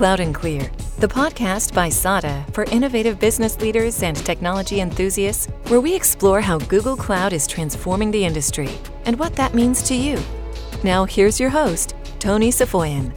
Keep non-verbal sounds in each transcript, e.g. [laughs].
Cloud and Clear, the podcast by SADA for innovative business leaders and technology enthusiasts, where we explore how Google Cloud is transforming the industry and what that means to you. Now, here's your host, Tony Safoian.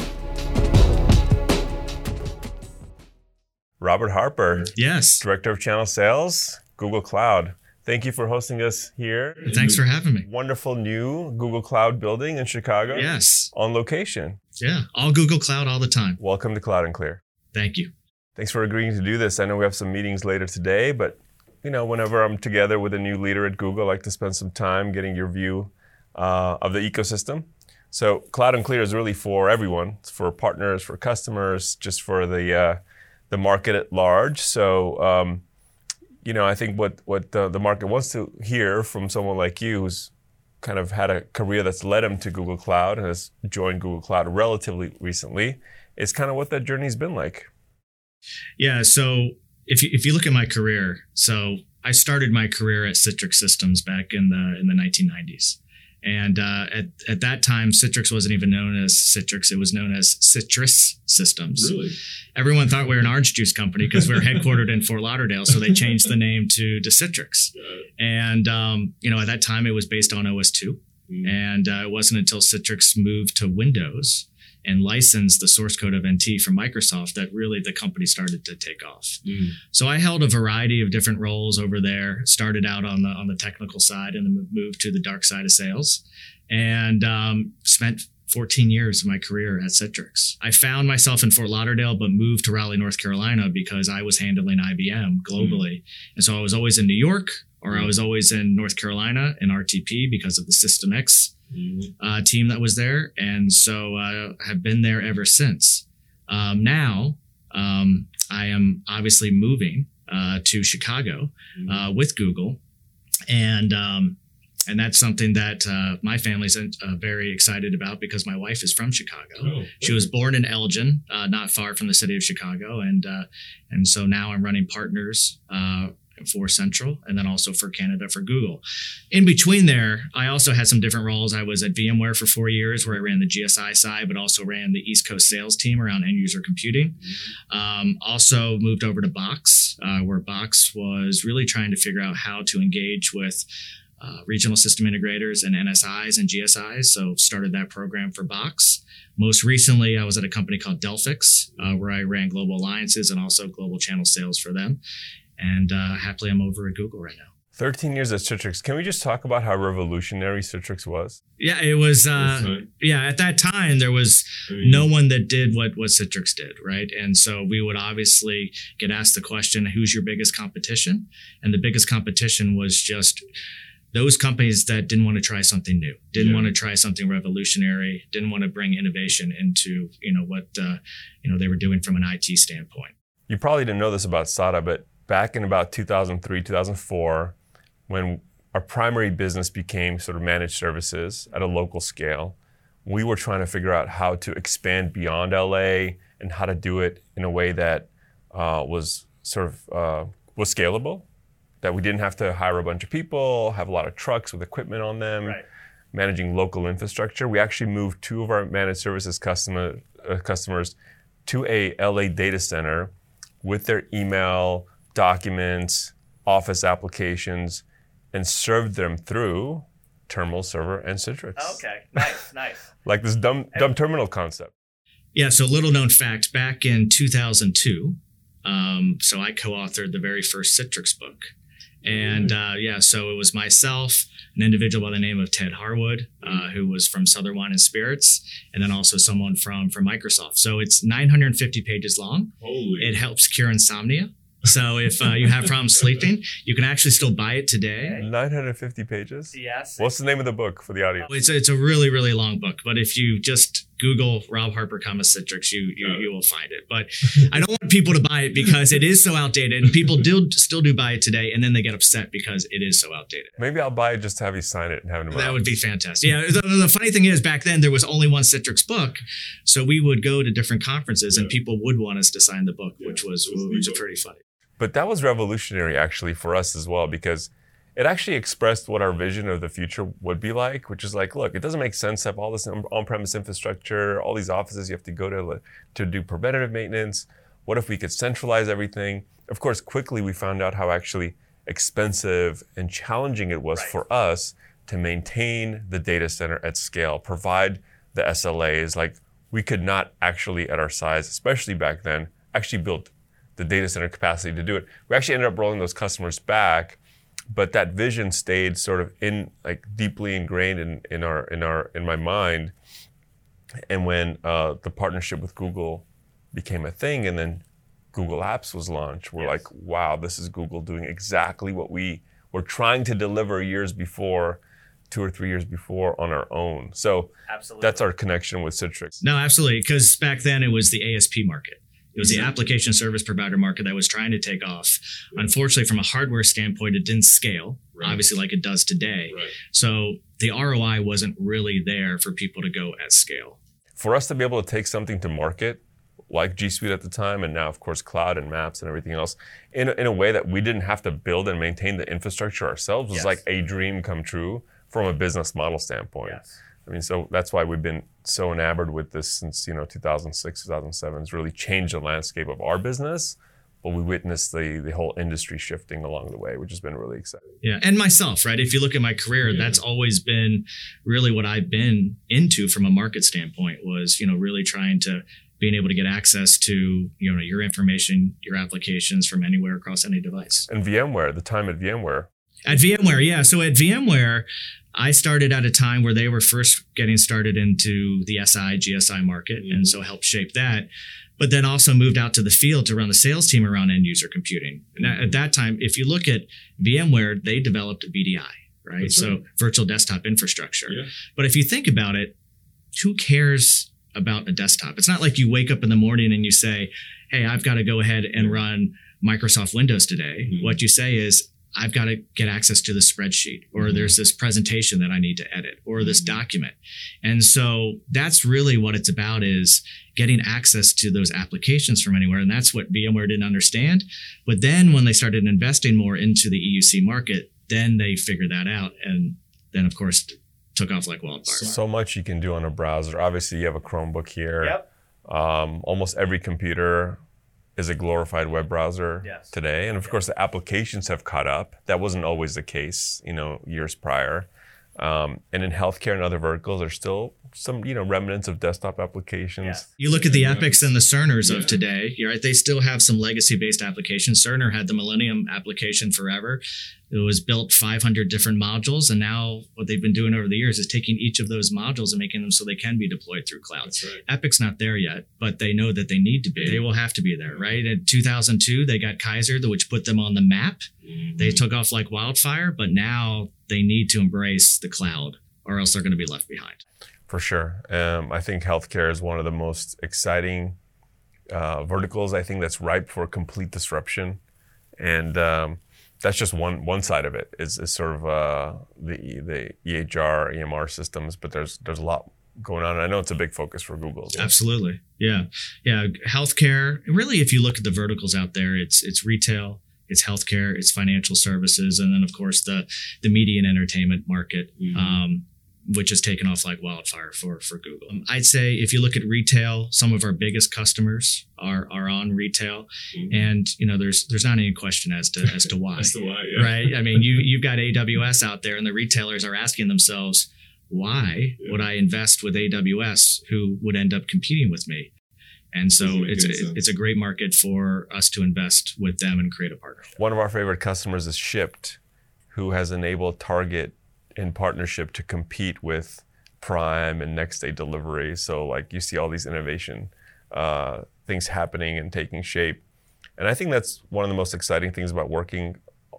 Robert Harper. Yes. Director of Channel Sales, Google Cloud. Thank you for hosting us here. Thanks for having me. Wonderful new Google Cloud building in Chicago. Yes. On location. Yeah. All Google Cloud all the time. Welcome to Cloud and Clear. Thank you. Thanks for agreeing to do this. I know we have some meetings later today, but you know, whenever I'm together with a new leader at Google, I like to spend some time getting your view uh, of the ecosystem. So Cloud and Clear is really for everyone. It's for partners, for customers, just for the uh, the market at large. So um, you know, I think what what the, market wants to hear from someone like you, who's kind of had a career that's led him to Google Cloud and has joined Google Cloud relatively recently, is kind of what that journey's been like. Yeah. So if you, if you look at my career, so I started my career at Citrix Systems back in the in the 1990s. And uh, at, at that time, Citrix wasn't even known as Citrix. It was known as Citrus Systems. Really? Everyone thought we were an orange juice company because we were headquartered in Fort Lauderdale. So they changed the name to, to Citrix. And, um, you know, at that time, it was based on OS 2. Mm. And uh, it wasn't until Citrix moved to Windows and licensed the source code of NT from Microsoft that really the company started to take off. Mm. So I held a variety of different roles over there. Started out on the on the technical side, and then moved to the dark side of sales, and um, spent 14 years of my career at Citrix. I found myself in Fort Lauderdale, but moved to Raleigh, North Carolina, because I was handling IBM globally, and so I was always in New York. Or I was always in North Carolina in RTP because of the System X Uh, team that was there, and so uh, have been there ever since. Um, now um, I am obviously moving uh, to Chicago uh, with Google, and um, and that's something that uh, my family's uh, very excited about because my wife is from Chicago. Oh, She was born in Elgin, uh, not far from the city of Chicago, and uh, and so now I'm running partners uh, for Central and then also for Canada for Google. In between there, I also had some different roles. I was at VMware for four years, where I ran the GSI side, but also ran the East Coast sales team around end user computing. Um, also moved over to Box, uh, where Box was really trying to figure out how to engage with uh, regional system integrators and NSIs and GSIs. So started that program for Box. Most recently, I was at a company called Delphix, uh, where I ran global alliances and also global channel sales for them. And uh, happily, I'm over at Google right now. 13 years at Citrix. Can we just talk about how revolutionary Citrix was? Yeah, it was. Uh, yeah, at that time there was I mean, no one that did what what Citrix did, right? And so we would obviously get asked the question, "Who's your biggest competition?" And the biggest competition was just those companies that didn't want to try something new, didn't Yeah. want to try something revolutionary, didn't want to bring innovation into you know what uh, you know they were doing from an IT standpoint. You probably didn't know this about SADA, but back in about 2003, 2004, when our primary business became sort of managed services at a local scale, we were trying to figure out how to expand beyond LA and how to do it in a way that uh, was sort of uh, was scalable, that we didn't have to hire a bunch of people, have a lot of trucks with equipment on them, managing local infrastructure. We actually moved two of our managed services customer, uh, customers to a LA data center with their email, documents, office applications, and served them through Terminal Server and Citrix. Okay, nice, nice. [laughs] Like this dumb, dumb terminal concept. Yeah, so little known fact back in 2002, um, so I co authored the very first Citrix book. And uh, yeah, so it was myself, an individual by the name of Ted Harwood, uh, who was from Southern Wine and Spirits, and then also someone from, from Microsoft. So it's 950 pages long. Holy. It helps cure insomnia. So if uh, you have problems sleeping, you can actually still buy it today. 950 pages. Yes. What's the name of the book for the audience? It's a, it's a really really long book, but if you just Google Rob Harper, comma Citrix, you you, you will find it. But I don't want people to buy it because it is so outdated, and people do still do buy it today, and then they get upset because it is so outdated. Maybe I'll buy it just to have you sign it and have it in my That would be fantastic. Yeah. The, the funny thing is, back then there was only one Citrix book, so we would go to different conferences, and people would want us to sign the book, Yeah, which was was which was pretty funny. But that was revolutionary actually for us as well because it actually expressed what our vision of the future would be like, which is like, look, it doesn't make sense to have all this on-premise infrastructure, all these offices you have to go to to do preventative maintenance. What if we could centralize everything? Of course, quickly we found out how actually expensive and challenging it was right. for us to maintain the data center at scale, provide the SLAs. Like we could not actually, at our size, especially back then, actually build the data center capacity to do it. We actually ended up rolling those customers back but that vision stayed sort of in like deeply ingrained in, in our in our in my mind and when uh, the partnership with google became a thing and then google apps was launched we're yes. like wow this is google doing exactly what we were trying to deliver years before two or three years before on our own so absolutely. that's our connection with citrix no absolutely because back then it was the asp market it was the mm-hmm. application service provider market that was trying to take off. Unfortunately, from a hardware standpoint, it didn't scale, right. obviously, like it does today. Right. So the ROI wasn't really there for people to go at scale. For us to be able to take something to market, like G Suite at the time, and now, of course, cloud and maps and everything else, in a, in a way that we didn't have to build and maintain the infrastructure ourselves was yes. like a dream come true from a business model standpoint. Yes. I mean, so that's why we've been so enamored with this since you know 2006, 2007. It's really changed the landscape of our business, but we witnessed the the whole industry shifting along the way, which has been really exciting. Yeah, and myself, right? If you look at my career, yeah. that's always been really what I've been into from a market standpoint. Was you know really trying to being able to get access to you know your information, your applications from anywhere across any device. And VMware, the time at VMware. At VMware, yeah. So at VMware, I started at a time where they were first getting started into the SI, GSI market, mm-hmm. and so helped shape that. But then also moved out to the field to run the sales team around end user computing. And at that time, if you look at VMware, they developed a VDI, right? so virtual desktop infrastructure. Yeah. But if you think about it, who cares about a desktop? It's not like you wake up in the morning and you say, hey, I've got to go ahead and run Microsoft Windows today. Mm-hmm. What you say is, I've got to get access to the spreadsheet, or mm-hmm. there's this presentation that I need to edit, or this mm-hmm. document. And so that's really what it's about is getting access to those applications from anywhere. And that's what VMware didn't understand. But then when they started investing more into the EUC market, then they figured that out. And then, of course, took off like wildfire. So much you can do on a browser. Obviously, you have a Chromebook here. Yep. Um, almost every computer is a glorified web browser yes. today. And of course, the applications have caught up. That wasn't always the case, you know, years prior. Um, and in healthcare and other verticals, there's still some, you know, remnants of desktop applications. Yeah. You look at the Epics and the Cerners yeah. of today, right? They still have some legacy-based applications. Cerner had the Millennium application forever. It was built 500 different modules, and now what they've been doing over the years is taking each of those modules and making them so they can be deployed through cloud. Right. Epic's not there yet, but they know that they need to be. They will have to be there, right? In 2002, they got Kaiser, which put them on the map. Mm-hmm. They took off like wildfire, but now they need to embrace the cloud, or else they're going to be left behind. For sure, um, I think healthcare is one of the most exciting uh, verticals. I think that's ripe for complete disruption, and um, that's just one one side of it is, is sort of uh, the the EHR EMR systems, but there's there's a lot going on. I know it's a big focus for Google. Absolutely, yeah, yeah. Healthcare, really, if you look at the verticals out there, it's it's retail, it's healthcare, it's financial services, and then of course the the media and entertainment market. Mm-hmm. Um, which has taken off like wildfire for for Google. Um, I'd say if you look at retail, some of our biggest customers are are on retail, mm-hmm. and you know there's there's not any question as to as to why. [laughs] as to why, yeah. right? I mean, [laughs] you you've got AWS out there, and the retailers are asking themselves, why yeah. would I invest with AWS, who would end up competing with me? And so it's a, it's a great market for us to invest with them and create a partnership. One of our favorite customers is Shipt, who has enabled Target in partnership to compete with Prime and next day delivery. So like you see all these innovation uh, things happening and taking shape. And I think that's one of the most exciting things about working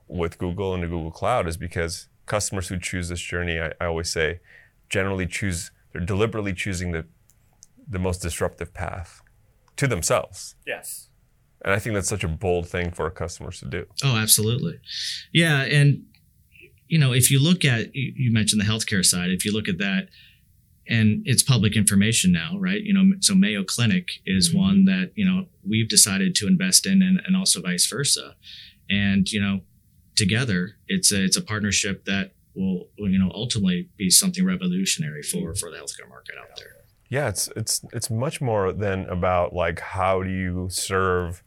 with Google and the Google Cloud is because customers who choose this journey, I, I always say, generally choose they're deliberately choosing the the most disruptive path to themselves. Yes. And I think that's such a bold thing for customers to do. Oh, absolutely. Yeah, and you know, if you look at, you mentioned the healthcare side, if you look at that, and it's public information now, right? You know, so Mayo Clinic is mm-hmm. one that, you know, we've decided to invest in and, and also vice versa. And, you know, together, it's a, it's a partnership that will, will, you know, ultimately be something revolutionary for, for the healthcare market out there. Yeah, it's it's it's much more than about like how do you serve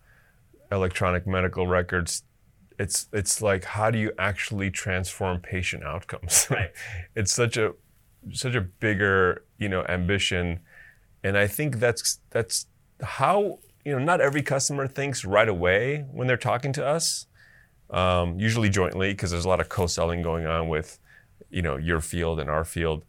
electronic medical records. It's it's like how do you actually transform patient outcomes? [laughs] Right. it's such a such a bigger you know ambition, and I think that's that's how you know not every customer thinks right away when they're talking to us. Um, usually jointly because there's a lot of co-selling going on with you know your field and our field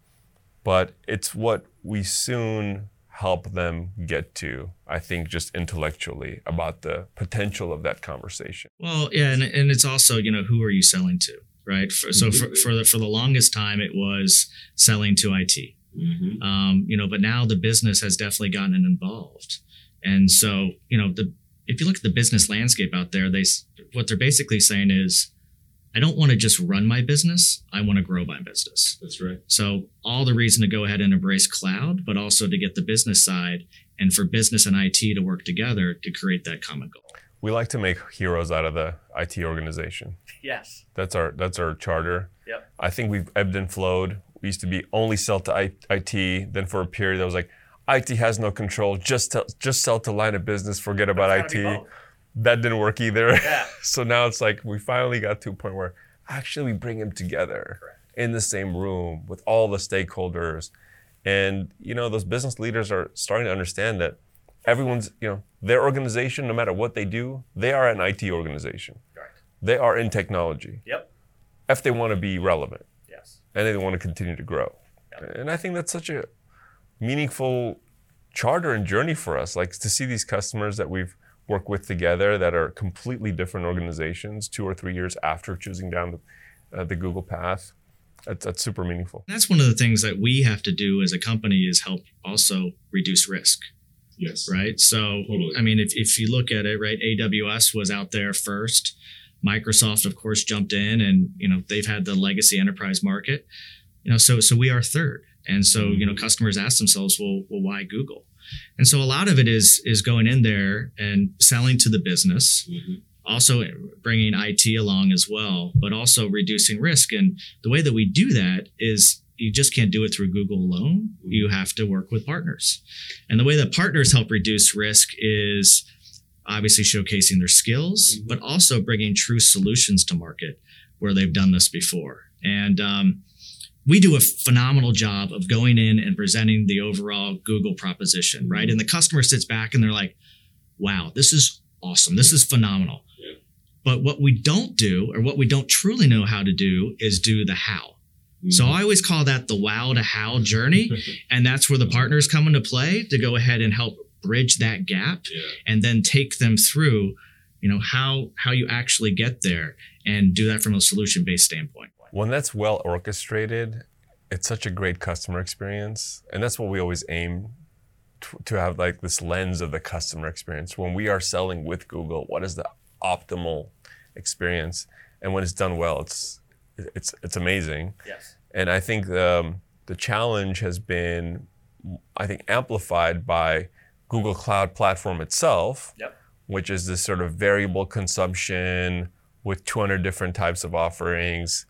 but it's what we soon help them get to i think just intellectually about the potential of that conversation Well, yeah, and, and it's also you know who are you selling to, right? For, so for for the for the longest time, it was selling to IT. Mhm. Um, you know, but now the business has definitely gotten involved, and so you know the if you look at the business landscape out there, they what they're basically saying is, I don't want to just run my business. I want to grow my business. That's right. So all the reason to go ahead and embrace cloud, but also to get the business side and for business and IT to work together to create that common goal. we like to make heroes out of the it organization Yes. that's our that's our charter Yep. i think we've ebbed and flowed we used to be only sell to it then for a period that was like it has no control just tell, just sell to line of business forget about it that didn't work either. Yeah. [laughs] so now it's like we finally got to a point where actually we bring them together in the same room with all the stakeholders. And you know, those business leaders are starting to understand that everyone's, you know, their organization, no matter what they do, they are an IT organization. Correct. They are in technology Yep. if they want to be relevant Yes. and they want to continue to grow. And I think that's such a meaningful charter and journey for us, like to see these customers that we've worked with together that are completely different organizations two or three years after choosing down the, uh, the Google path. That's, that's super meaningful. That's one of the things that we have to do as a company is help also reduce risk, Yes. right? So, Totally. I mean, if, if you look at it, right, AWS was out there first. Microsoft, of course, jumped in and, you know, they've had the legacy enterprise market, you know, so, so we are third. And so, you know, customers ask themselves, well, well, why Google? And so a lot of it is, is going in there and selling to the business, Mhm. also bringing IT along as well, but also reducing risk. And the way that we do that is you just can't do it through Google alone. You have to work with partners. And the way that partners help reduce risk is obviously showcasing their skills, but also bringing true solutions to market where they've done this before. And um, we do a phenomenal job of going in and presenting the overall Google proposition, right? And the customer sits back and they're like, wow, this is awesome. This is phenomenal. Yeah. But what we don't do, or what we don't truly know how to do, is do the how. So Mm-hmm. I always call that the wow to how journey. [laughs] And that's where the partners come into play to go ahead and help bridge that gap Yeah. and then take them through, you know, how how you actually get there and do that from a solution-based standpoint. When that's well orchestrated, it's such a great customer experience. And that's what we always aim to, to have like this lens of the customer experience. When we are selling with Google, what is the optimal experience? And when it's done well, it's it's it's amazing. Yes. And I think um, the challenge has been, I think, amplified by Google Cloud Platform itself, Yep. which is this sort of variable consumption with 200 different types of offerings,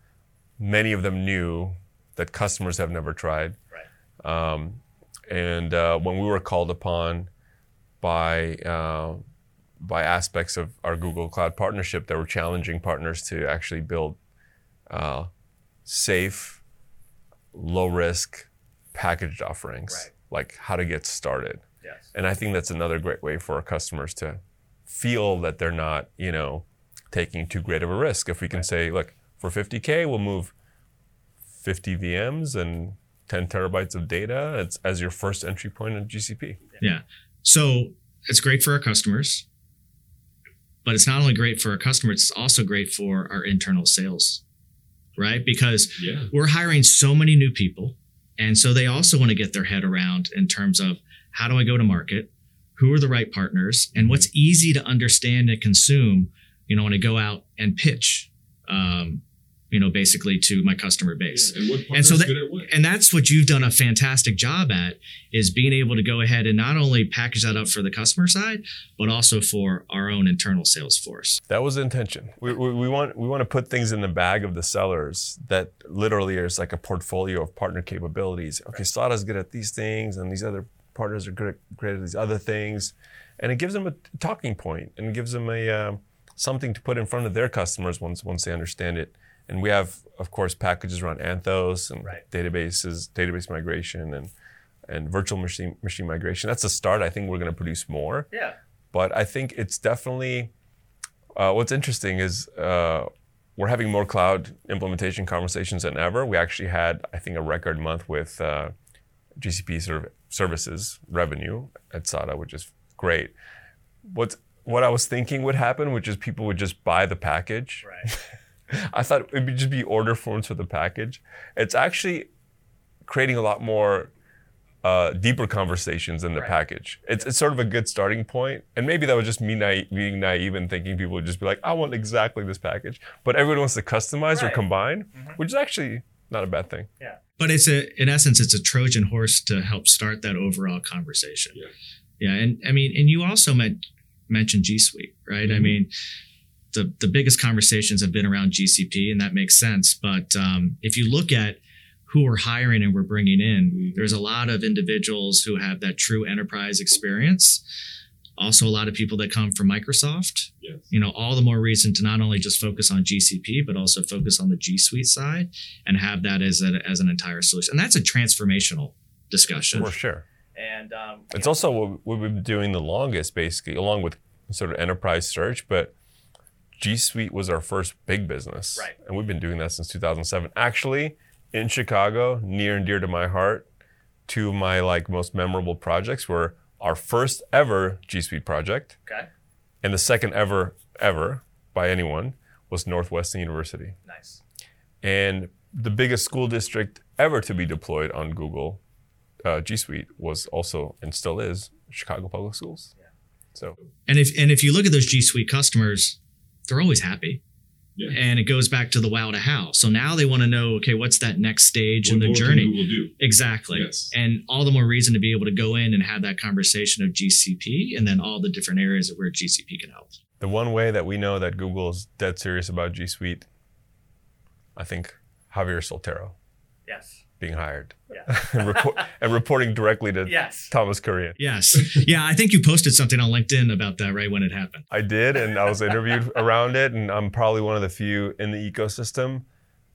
many of them new that customers have never tried. Right. Um, and uh, when we were called upon by uh, by aspects of our Google Cloud partnership that were challenging partners to actually build uh, safe, low risk packaged offerings, Right. like how to get started. Yes. And I think that's another great way for our customers to feel that they're not, you know, taking too great of a risk. If we can say, look, for 50K, we'll move 50 VMs and 10 terabytes of data as, as your first entry point in GCP. Yeah. So it's great for our customers, but it's not only great for our customers, it's also great for our internal sales, right? Because Yeah. we're hiring so many new people. And so they also want to get their head around in terms of how do I go to market? Who are the right partners? And what's easy to understand and consume, you know, when I go out and pitch um, you know, basically to my customer base. Yeah, and And so that- good at what? And that's what you've done a fantastic job at is being able to go ahead and not only package that up for the customer side, but also for our own internal sales force. That was the intention. We, we, we want we want to put things in the bag of the sellers that literally is like a portfolio of partner capabilities. Okay, SADA's good at these things, and these other partners are good at, great at these other things, and it gives them a talking point and it gives them a um, something to put in front of their customers once once they understand it. And we have, of course, packages around Anthos and Right. databases, database migration, and and virtual machine machine migration. That's a start. I think we're going to produce more Yeah. but I think it's definitely uh, what's interesting is uh, we're having more cloud implementation conversations than ever. We actually had, I think, a record month with uh, GCP sort of services revenue at SADA, which is great. What's what I was thinking would happen, which is people would just buy the package. Right. [laughs] I thought it would just be order forms for the package. It's actually creating a lot more uh, deeper conversations in the Right. package. It's, it's sort of a good starting point. And maybe that was just me naive, being naive and thinking people would just be like, I want exactly this package. But everyone wants to customize or Right. combine, which is actually not a bad thing. Yeah, but it's a, in essence, it's a Trojan horse to help start that overall conversation. Yeah. Yeah. And I mean, and you also meant, mentioned G Suite, right? I Mhm. mean, the, the biggest conversations have been around GCP, and that makes sense. But um, if you look at who we're hiring and we're bringing in, Mhm. there's a lot of individuals who have that true enterprise experience. Also, a lot of people that come from Microsoft. Yes. You know, all the more reason to not only just focus on GCP, but also focus on the G Suite side and have that as, a, as an entire solution. And that's a transformational discussion. For sure. And um, It's also what we've been doing the longest, basically, along with sort of enterprise search. But G Suite was our first big business. Right. And we've been doing that since 2007. Actually, in Chicago, near and dear to my heart, two of my like most memorable projects were our first ever G Suite project okay, and the second ever, ever by anyone was Northwestern University. nice. And the biggest school district ever to be deployed on Google uh, G Suite was also and still is Chicago Public Schools. Yeah. So And if and if you look at those G Suite customers, they're always happy. Yeah. And it goes back to the wow to how. So now they want to know, okay, what's that next stage What in the more can journey? Google do? Exactly. Yes. And all the more reason to be able to go in and have that conversation of GCP and then all the different areas of where GCP can help. the one way that we know that Google is dead serious about G Suite, I think Javier Soltero Yes. Being hired Yeah. [laughs] and, report, and reporting directly to Yes. Thomas Kurian. Yes. Yeah, I think you posted something on LinkedIn about that right when it happened. I did, and I was interviewed [laughs] around it, and I'm probably one of the few in the ecosystem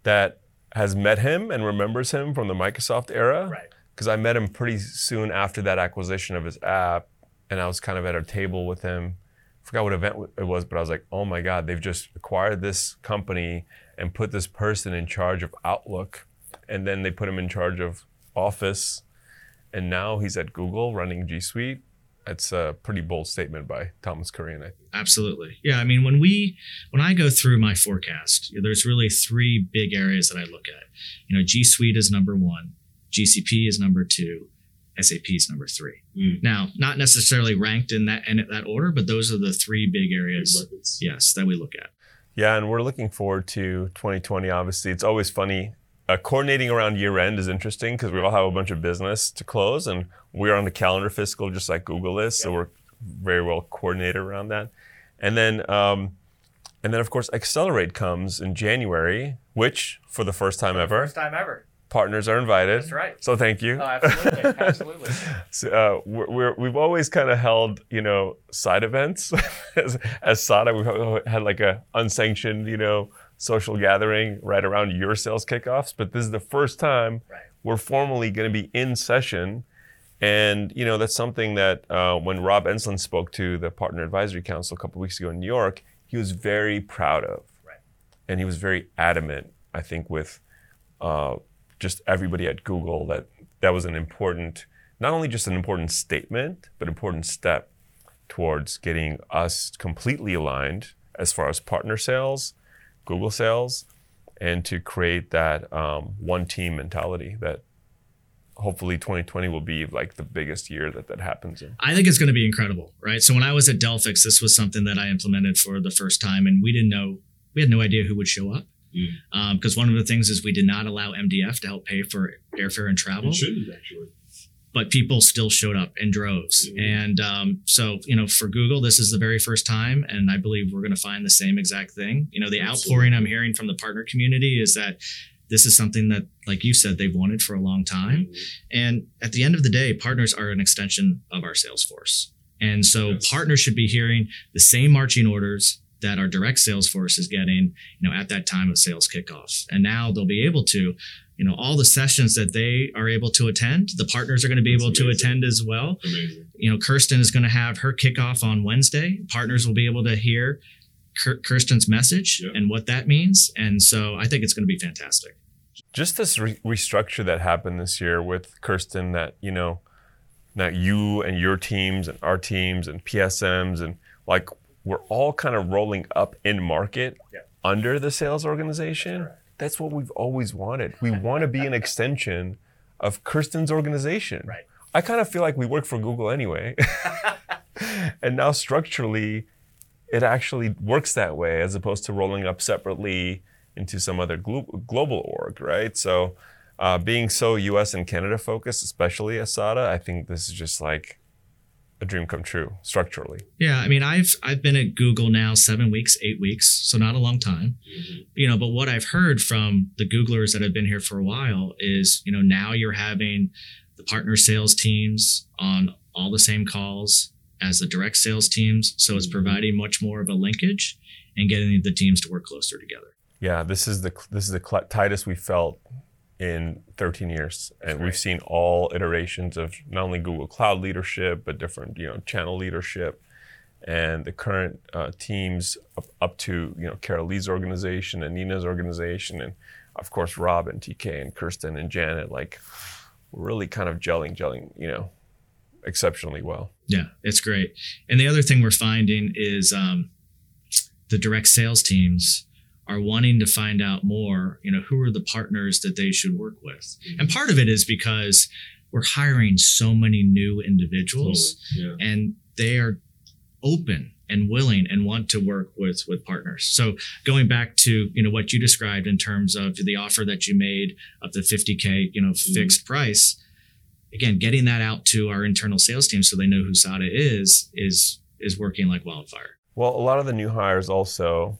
that has met him and remembers him from the Microsoft era. Right. Because I met him pretty soon after that acquisition of his app, and I was kind of at a table with him. forgot what event it was, but I was like, oh my God, they've just acquired this company and put this person in charge of Outlook, and then they put him in charge of Office, and now he's at Google running G Suite. That's a pretty bold statement by Thomas Kurian, I think. Absolutely. Yeah. I mean, when we, when I go through my forecast, there's really three big areas that I look at. You know, G Suite is number one, GCP is number two, SAP is number three. Mm. Now, not necessarily ranked in that in that order, but those are the three big areas. Buckets. Yes, that we look at. Yeah, and we're looking forward to 2020. Obviously, it's always funny. Uh, coordinating around year end is interesting because we all have a bunch of business to close, and we're on the calendar fiscal just like Google is, so we're very well coordinated around that. And then, um, and then of course, Accelerate comes in January, which for the first time ever, First time ever. partners are invited. That's right. So thank you. Oh, absolutely. [laughs] absolutely. So, uh, we're, we're, we've always kind of held, you know, side events [laughs] as, as SADA. We've had like a unsanctioned, you know, social gathering right around your sales kickoffs. But this is the first time Right. we're formally going to be in session. And, you know, that's something that uh, when Rob Enslin spoke to the Partner Advisory Council a couple weeks ago in New York, he was very proud of. Right. And he was very adamant, I think, with uh, just everybody at Google that that was an important, not only just an important statement, but important step towards getting us completely aligned as far as partner sales, Google sales, and to create that um, one team mentality that hopefully 2020 will be like the biggest year that that happens in. I think it's going to be incredible, right? So when I was at Delphix, this was something that I implemented for the first time, and we didn't know, we had no idea who would show up. Because um, one of the things is we did not allow MDF to help pay for airfare and travel. It shouldn't actually. But people still showed up in droves. Mhm. And um, so, you know, for Google, this is the very first time. And I believe we're going to find the same exact thing. You know, the Absolutely. outpouring I'm hearing from the partner community is that this is something that, like you said, they've wanted for a long time. Mhm. And at the end of the day, partners are an extension of our sales force. And so Yes. partners should be hearing the same marching orders that our direct sales force is getting, you know, at that time of sales kickoff. And now they'll be able to, you know, all the sessions that they are able to attend, the partners are going to be That's able to attend as well. Amazing. You know, Kirsten is going to have her kickoff on Wednesday. Partners will be able to hear Kirsten's message Yeah. and what that means. And so I think it's going to be fantastic. just this re- restructure that happened this year with Kirsten that you know that you and your teams and our teams and PSMs and like we're all kind of rolling up in market Yeah. under the sales organization. That's what we've always wanted. We [laughs] want to be an extension of Kirsten's organization. Right. I kind of feel like we work for Google anyway. [laughs] and now structurally it actually works that way as opposed to rolling up separately into some other glo- global org, right? So, uh, being so US and Canada focused, especially Asada, I think this is just like a dream come true structurally. Yeah, I mean, I've I've been at Google now seven weeks, eight weeks, so not a long time. Mhm. You know, but what I've heard from the Googlers that have been here for a while is, you know, now you're having the partner sales teams on all the same calls as the direct sales teams, so it's Mhm. providing much more of a linkage and getting the teams to work closer together. Yeah, this is the this is the cl- tightest we felt in 13 years, and we've seen all iterations of not only Google Cloud leadership but different you know channel leadership, and the current uh, teams up, up to you know Carolee's organization and Nina's organization, and of course Rob and TK and Kirsten and Janet. Like we're really kind of gelling, gelling, you know, exceptionally well. Yeah, it's great. And the other thing we're finding is um, the direct sales teams are wanting to find out more, you know, who are the partners that they should work with. Mm-hmm. And part of it is because we're hiring so many new individuals Totally. Yeah. and they are open and willing and want to work with with partners. So going back to, you know, what you described in terms of the offer that you made of the 50k, you know, mm-hmm. fixed price, again, getting that out to our internal sales team so they know who SADA is is is working like wildfire. Well, a lot of the new hires also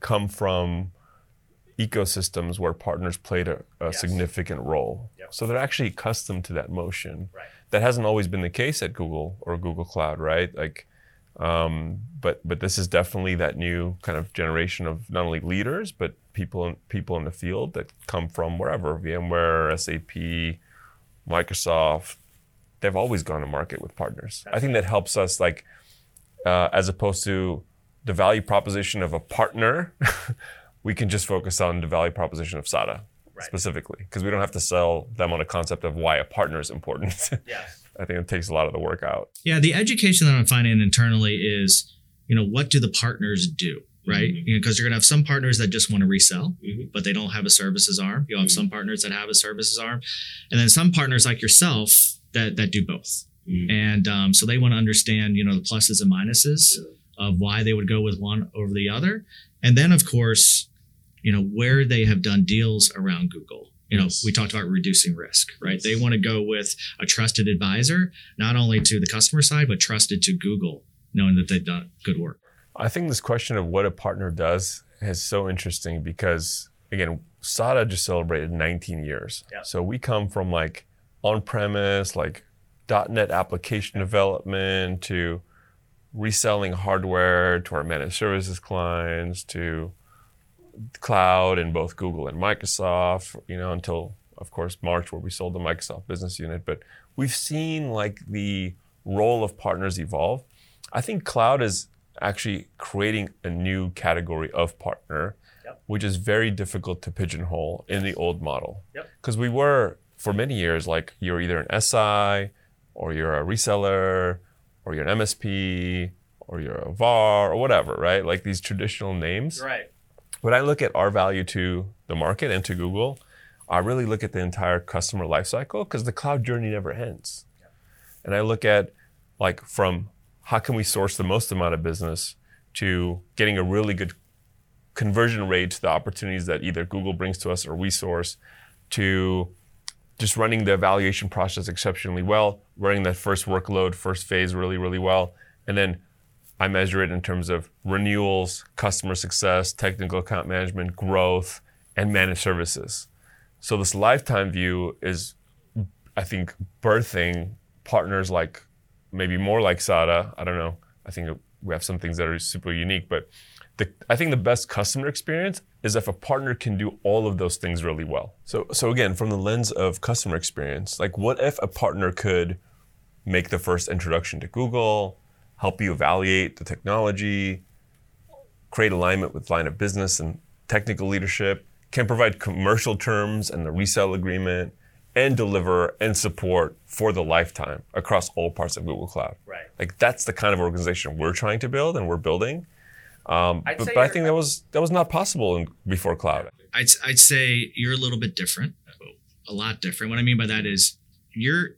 come from ecosystems where partners played a, a Yes. significant role. Yep. So they're actually accustomed to that motion. Right. That hasn't always been the case at Google or Google Cloud, right? Like, um, but but this is definitely that new kind of generation of not only leaders but people in, people in the field that come from wherever VMware, SAP, Microsoft. They've always gone to market with partners. I think that helps us like uh, as opposed to the value proposition of a partner, [laughs] we can just focus on the value proposition of SADA Right. specifically because we don't have to sell them on a concept of why a partner is important. [laughs] Yes. I think it takes a lot of the work out. Yeah, the education that I'm finding internally is, you know, what do the partners do, right? Mhm. You know, because you're gonna have some partners that just want to resell, Mhm. but they don't have a services arm. You'll have Mhm. some partners that have a services arm, and then some partners like yourself that that do both. Mhm. And um, so they want to understand, you know, the pluses and minuses Yeah. Of why they would go with one over the other, and then of course, you know, where they have done deals around Google. You know, Yes. we talked about reducing risk, right? Yes. They want to go with a trusted advisor, not only to the customer side, but trusted to Google, knowing that they've done good work. I think this question of what a partner does is so interesting because again, SADA just celebrated 19 years. Yeah. So we come from like on-premise, like dot .NET application development to reselling hardware to our managed services clients to cloud in both Google and Microsoft, you know, until of course March where we sold the Microsoft business unit. But we've seen like the role of partners evolve. I think cloud is actually creating a new category of partner, Yep. which is very difficult to pigeonhole in the old model. Yep. Because we were for many years like you're either an SI or you're a reseller or you're an MSP or you're a VAR or whatever, right? Like these traditional names Right. when I look at our value to the market and to Google, I really look at the entire customer lifecycle because the cloud journey never ends. Yeah. And I look at like from how can we source the most amount of business to getting a really good conversion rate to the opportunities that either Google brings to us or we source to just running the evaluation process exceptionally well, running that first workload, first phase really, really well. And then I measure it in terms of renewals, customer success, technical account management, growth, and managed services. So this lifetime view is, I think, birthing partners like maybe more like SADA. I don't know. I think we have some things that are super unique, but the, I think the best customer experience is if a partner can do all of those things really well. So, so again, from the lens of customer experience, like what if a partner could make the first introduction to Google, help you evaluate the technology, create alignment with line of business and technical leadership, can provide commercial terms and the resale agreement, and deliver and support for the lifetime across all parts of Google Cloud. Right. Like that's the kind of organization we're trying to build and we're building. Um, but, but I think that was that was not possible in, before cloud. I'd, I'd say you're a little bit different, a lot different. What I mean by that is you're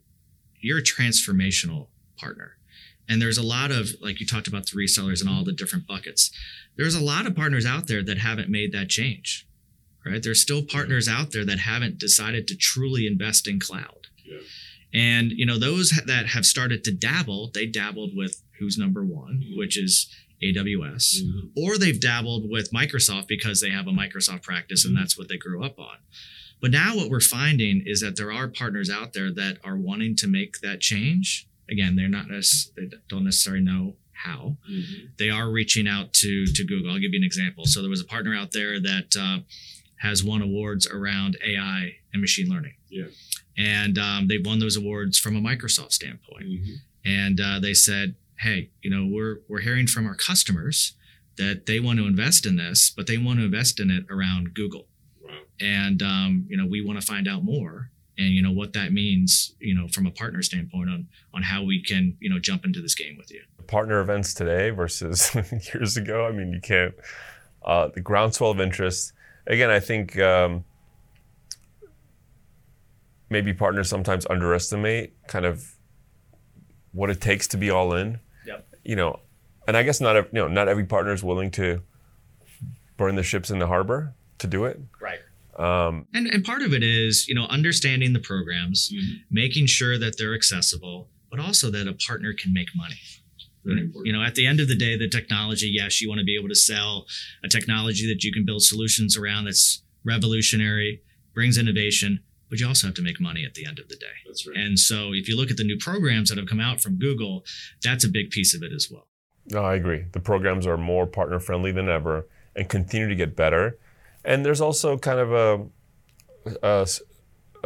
you're a transformational partner. And there's a lot of like you talked about the resellers and all the different buckets. There's a lot of partners out there that haven't made that change. Right? There's still partners out there that haven't decided to truly invest in cloud. Yeah. And you know, those that have started to dabble, they dabbled with who's number one, mm-hmm. which is AWS, mm-hmm. or they've dabbled with Microsoft because they have a Microsoft practice and mm-hmm. that's what they grew up on. But now what we're finding is that there are partners out there that are wanting to make that change. Again, they're not they don't necessarily know how. Mm-hmm. They are reaching out to to Google. I'll give you an example. So there was a partner out there that uh, has won awards around AI and machine learning. Yeah. And um, they've won those awards from a Microsoft standpoint. Mm-hmm. And uh, they said, hey, you know, we're we're hearing from our customers that they want to invest in this, but they want to invest in it around Google. Wow. And um, you know, we want to find out more and you know what that means, you know, from a partner standpoint on on how we can, you know, jump into this game with you. Partner events today versus [laughs] years ago. I mean, you can't. Uh, the groundswell of interest. Again, I think um, maybe partners sometimes underestimate kind of what it takes to be all in you know, and I guess not you know not every partner is willing to burn the ships in the harbor to do it. Right. Um, and and part of it is you know understanding the programs, mm-hmm. making sure that they're accessible, but also that a partner can make money. You know, at the end of the day, the technology, yes, you want to be able to sell a technology that you can build solutions around that's revolutionary, brings innovation, but you also have to make money at the end of the day. That's right. And so if you look at the new programs that have come out from Google, that's a big piece of it as well. No, I agree. The programs are more partner friendly than ever and continue to get better. And there's also kind of a, a,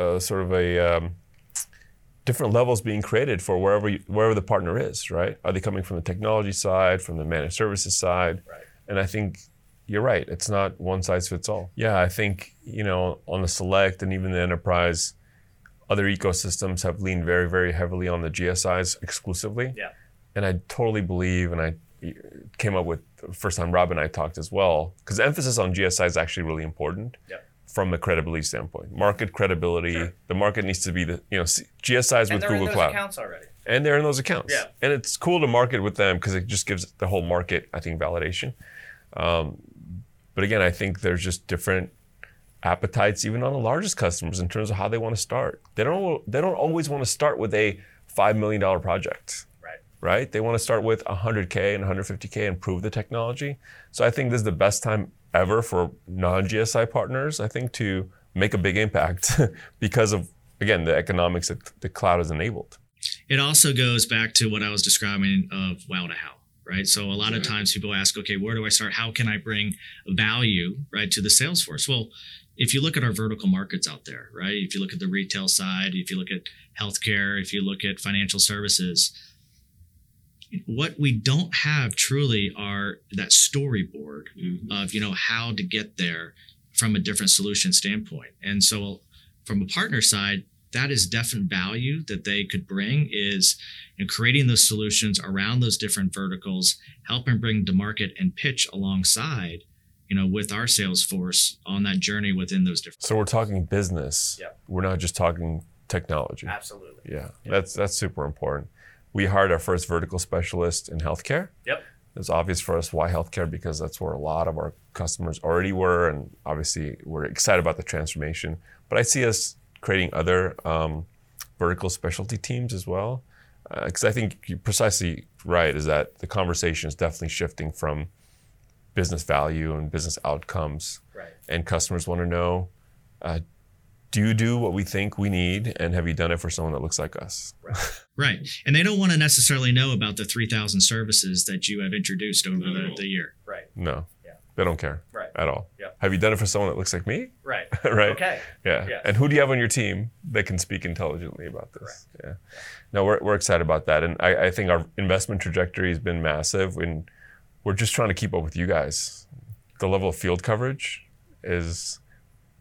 a sort of a um, different levels being created for wherever you, wherever the partner is, right? Are they coming from the technology side, from the managed services side? Right. And I think you're right. It's not one size fits all. Yeah, I think, you know, on the select and even the enterprise, other ecosystems have leaned very, very heavily on the GSIs exclusively. Yeah. And I totally believe, and I came up with the first time Rob and I talked as well, because emphasis on GSI is actually really important. Yeah. From a credibility standpoint, market credibility, sure. the market needs to be the you know GSIs and with Google Cloud. Accounts already. And they're in those accounts. Yeah. And it's cool to market with them because it just gives the whole market, I think, validation. Um, but again, I think there's just different appetites even on the largest customers in terms of how they want to start. They don't they don't always want to start with a five million dollar project. Right. Right. They want to start with 100k and 150k and prove the technology. So I think this is the best time ever for non-GSI partners. I think to make a big impact [laughs] because of again the economics that the cloud has enabled. It also goes back to what I was describing of wow to how right? So a lot of times people ask, okay, where do I start? How can I bring value, right, to the sales force? Well, if you look at our vertical markets out there, right? If you look at the retail side, if you look at healthcare, if you look at financial services, what we don't have truly are that storyboard mm-hmm. of you know how to get there from a different solution standpoint. And so from a partner side, that is definite value that they could bring is in creating those solutions around those different verticals, helping bring to market and pitch alongside, you know, with our sales force on that journey within those different. So we're talking business. Yeah. We're not just talking technology. Absolutely. Yeah, yeah. that's that's super important. We hired our first vertical specialist in healthcare. Yep. It's obvious for us why healthcare because that's where a lot of our customers already were, and obviously we're excited about the transformation. But I see us creating other um, vertical specialty teams as well, because uh, I think you're precisely right is that the conversation is definitely shifting from business value and business outcomes, right. and customers want to know. Uh, do you do what we think we need and have you done it for someone that looks like us right, [laughs] right. and they don't want to necessarily know about the 3000 services that you have introduced over the, the year right no yeah. They don't care right. at all yeah. have you done it for someone that looks like me [laughs] right [laughs] right okay yeah yes. and who do you have on your team that can speak intelligently about this Correct. yeah no we're, we're excited about that and I, I think our investment trajectory has been massive and we're just trying to keep up with you guys the level of field coverage is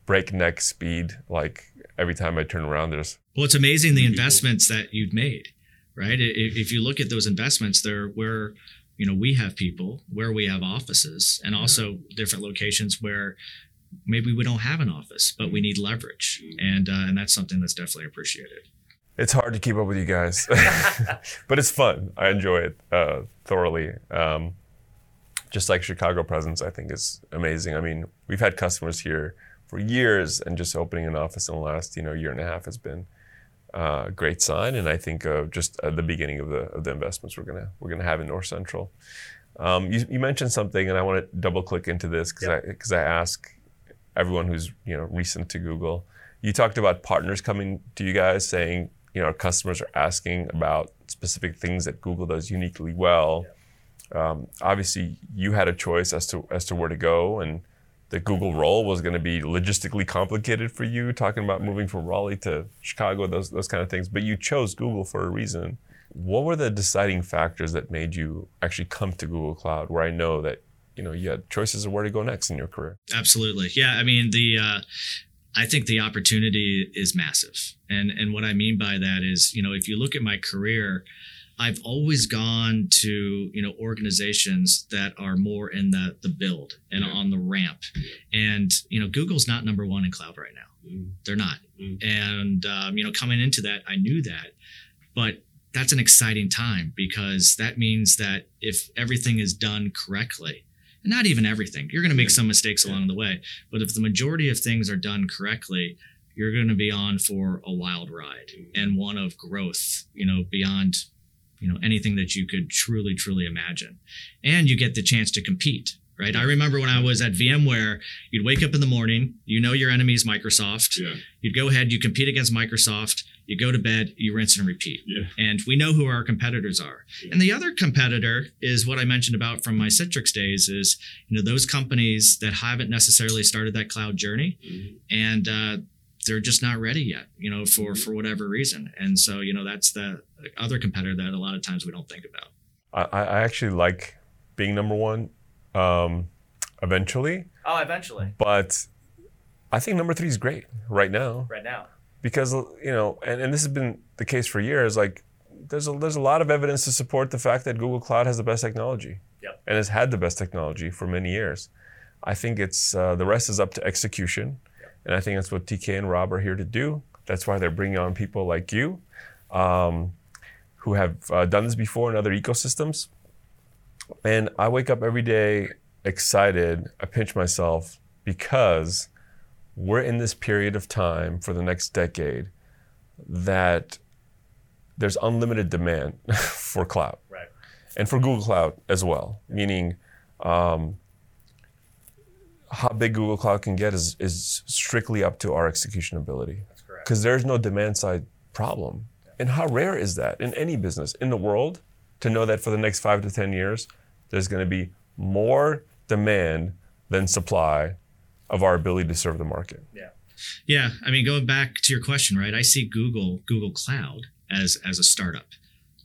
breakneck speed. Like every time I turn around, there's. Well, it's amazing the investments that you've made, right? If you look at those investments, they're where you know we have people, where we have offices, and also different locations where maybe we don't have an office, but we need leverage, and uh, and that's something that's definitely appreciated. It's hard to keep up with you guys, [laughs] but it's fun. I enjoy it uh, thoroughly. Um, just like Chicago presence, I think is amazing. I mean, we've had customers here for years, and just opening an office in the last you know year and a half has been uh, great sign. And I think uh, just at the beginning of the of the investments we're gonna we're gonna have in North Central. Um, you, you, mentioned something, and I want to double click into this because yep. I because I ask everyone who's you know recent to Google. You talked about partners coming to you guys saying you know our customers are asking about specific things that Google does uniquely well. Yep. Um, obviously, you had a choice as to as to where to go, and the Google role was going to be logistically complicated for you, talking about moving from Raleigh to Chicago, those those kind of things. But you chose Google for a reason. What were the deciding factors that made you actually come to Google Cloud, where I know that you know you had choices of where to go next in your career? Absolutely, yeah. I mean the. Uh, I think the opportunity is massive. And and what I mean by that is, you know, if you look at my career, I've always gone to you know organizations that are more in the the build and yeah. on the ramp, and you know Google's not number one in cloud right now. Mm. They're not, mm. and um, you know coming into that I knew that, but that's an exciting time because that means that if everything is done correctly, and not even everything, you're going to make some mistakes along the way, but if the majority of things are done correctly, you're going to be on for a wild ride mm. and one of growth, you know, beyond you know anything that you could truly truly imagine and you get the chance to compete right i remember when i was at vmware you'd wake up in the morning you know your enemy is microsoft yeah. you'd go ahead you compete against microsoft you go to bed you rinse and repeat yeah. and we know who our competitors are yeah. and the other competitor is what i mentioned about from my citrix days is you know those companies that haven't necessarily started that cloud journey mm-hmm. and uh, they're just not ready yet, you know, for mm-hmm. for whatever reason. And so, you know, that's the other competitor that a lot of times we don't think about. I, I actually like being number one um, eventually. Oh, eventually. But I think number three is great right now. Right now. Because you know, and, and this has been the case for years. Like, there's a there's a lot of evidence to support the fact that Google Cloud has the best technology. Yep. And has had the best technology for many years. I think it's uh, the rest is up to execution. And I think that's what TK and Rob are here to do. That's why they're bringing on people like you um, who have uh, done this before in other ecosystems. And I wake up every day excited. I pinch myself because we're in this period of time for the next decade that there's unlimited demand [laughs] for cloud. Right. And for Google Cloud as well, meaning um, how big Google Cloud can get is, is strictly up to our execution ability. That's correct. Because there's no demand side problem. Yeah. And how rare is that in any business in the world to know that for the next five to 10 years, there's going to be more demand than supply of our ability to serve the market? Yeah. Yeah. I mean, going back to your question, right? I see Google, Google Cloud as, as a startup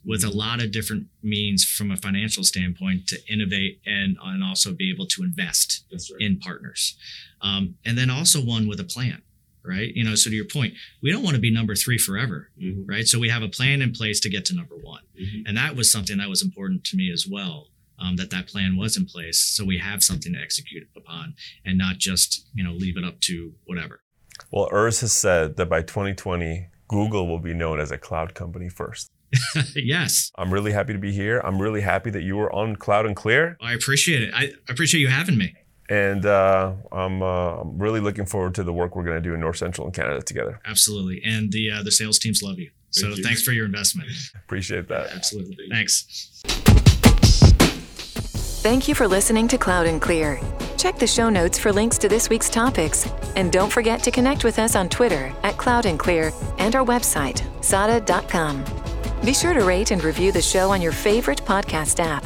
with a lot of different means from a financial standpoint to innovate and, and also be able to invest right. in partners. Um, and then also one with a plan, right? You know, so to your point, we don't want to be number three forever, mm-hmm. right? So we have a plan in place to get to number one. Mm-hmm. And that was something that was important to me as well. Um, that that plan was in place, so we have something to execute upon, and not just you know leave it up to whatever. Well, Urs has said that by 2020, Google will be known as a cloud company first. [laughs] yes. I'm really happy to be here. I'm really happy that you were on Cloud and Clear. I appreciate it. I appreciate you having me. And uh, I'm, uh, I'm really looking forward to the work we're going to do in North Central and Canada together. Absolutely. And the uh, the sales teams love you. So you. thanks for your investment. [laughs] Appreciate that. Absolutely. Thanks. Thank you for listening to Cloud and Clear. Check the show notes for links to this week's topics. And don't forget to connect with us on Twitter at Cloud and Clear and our website, sada.com. Be sure to rate and review the show on your favorite podcast app.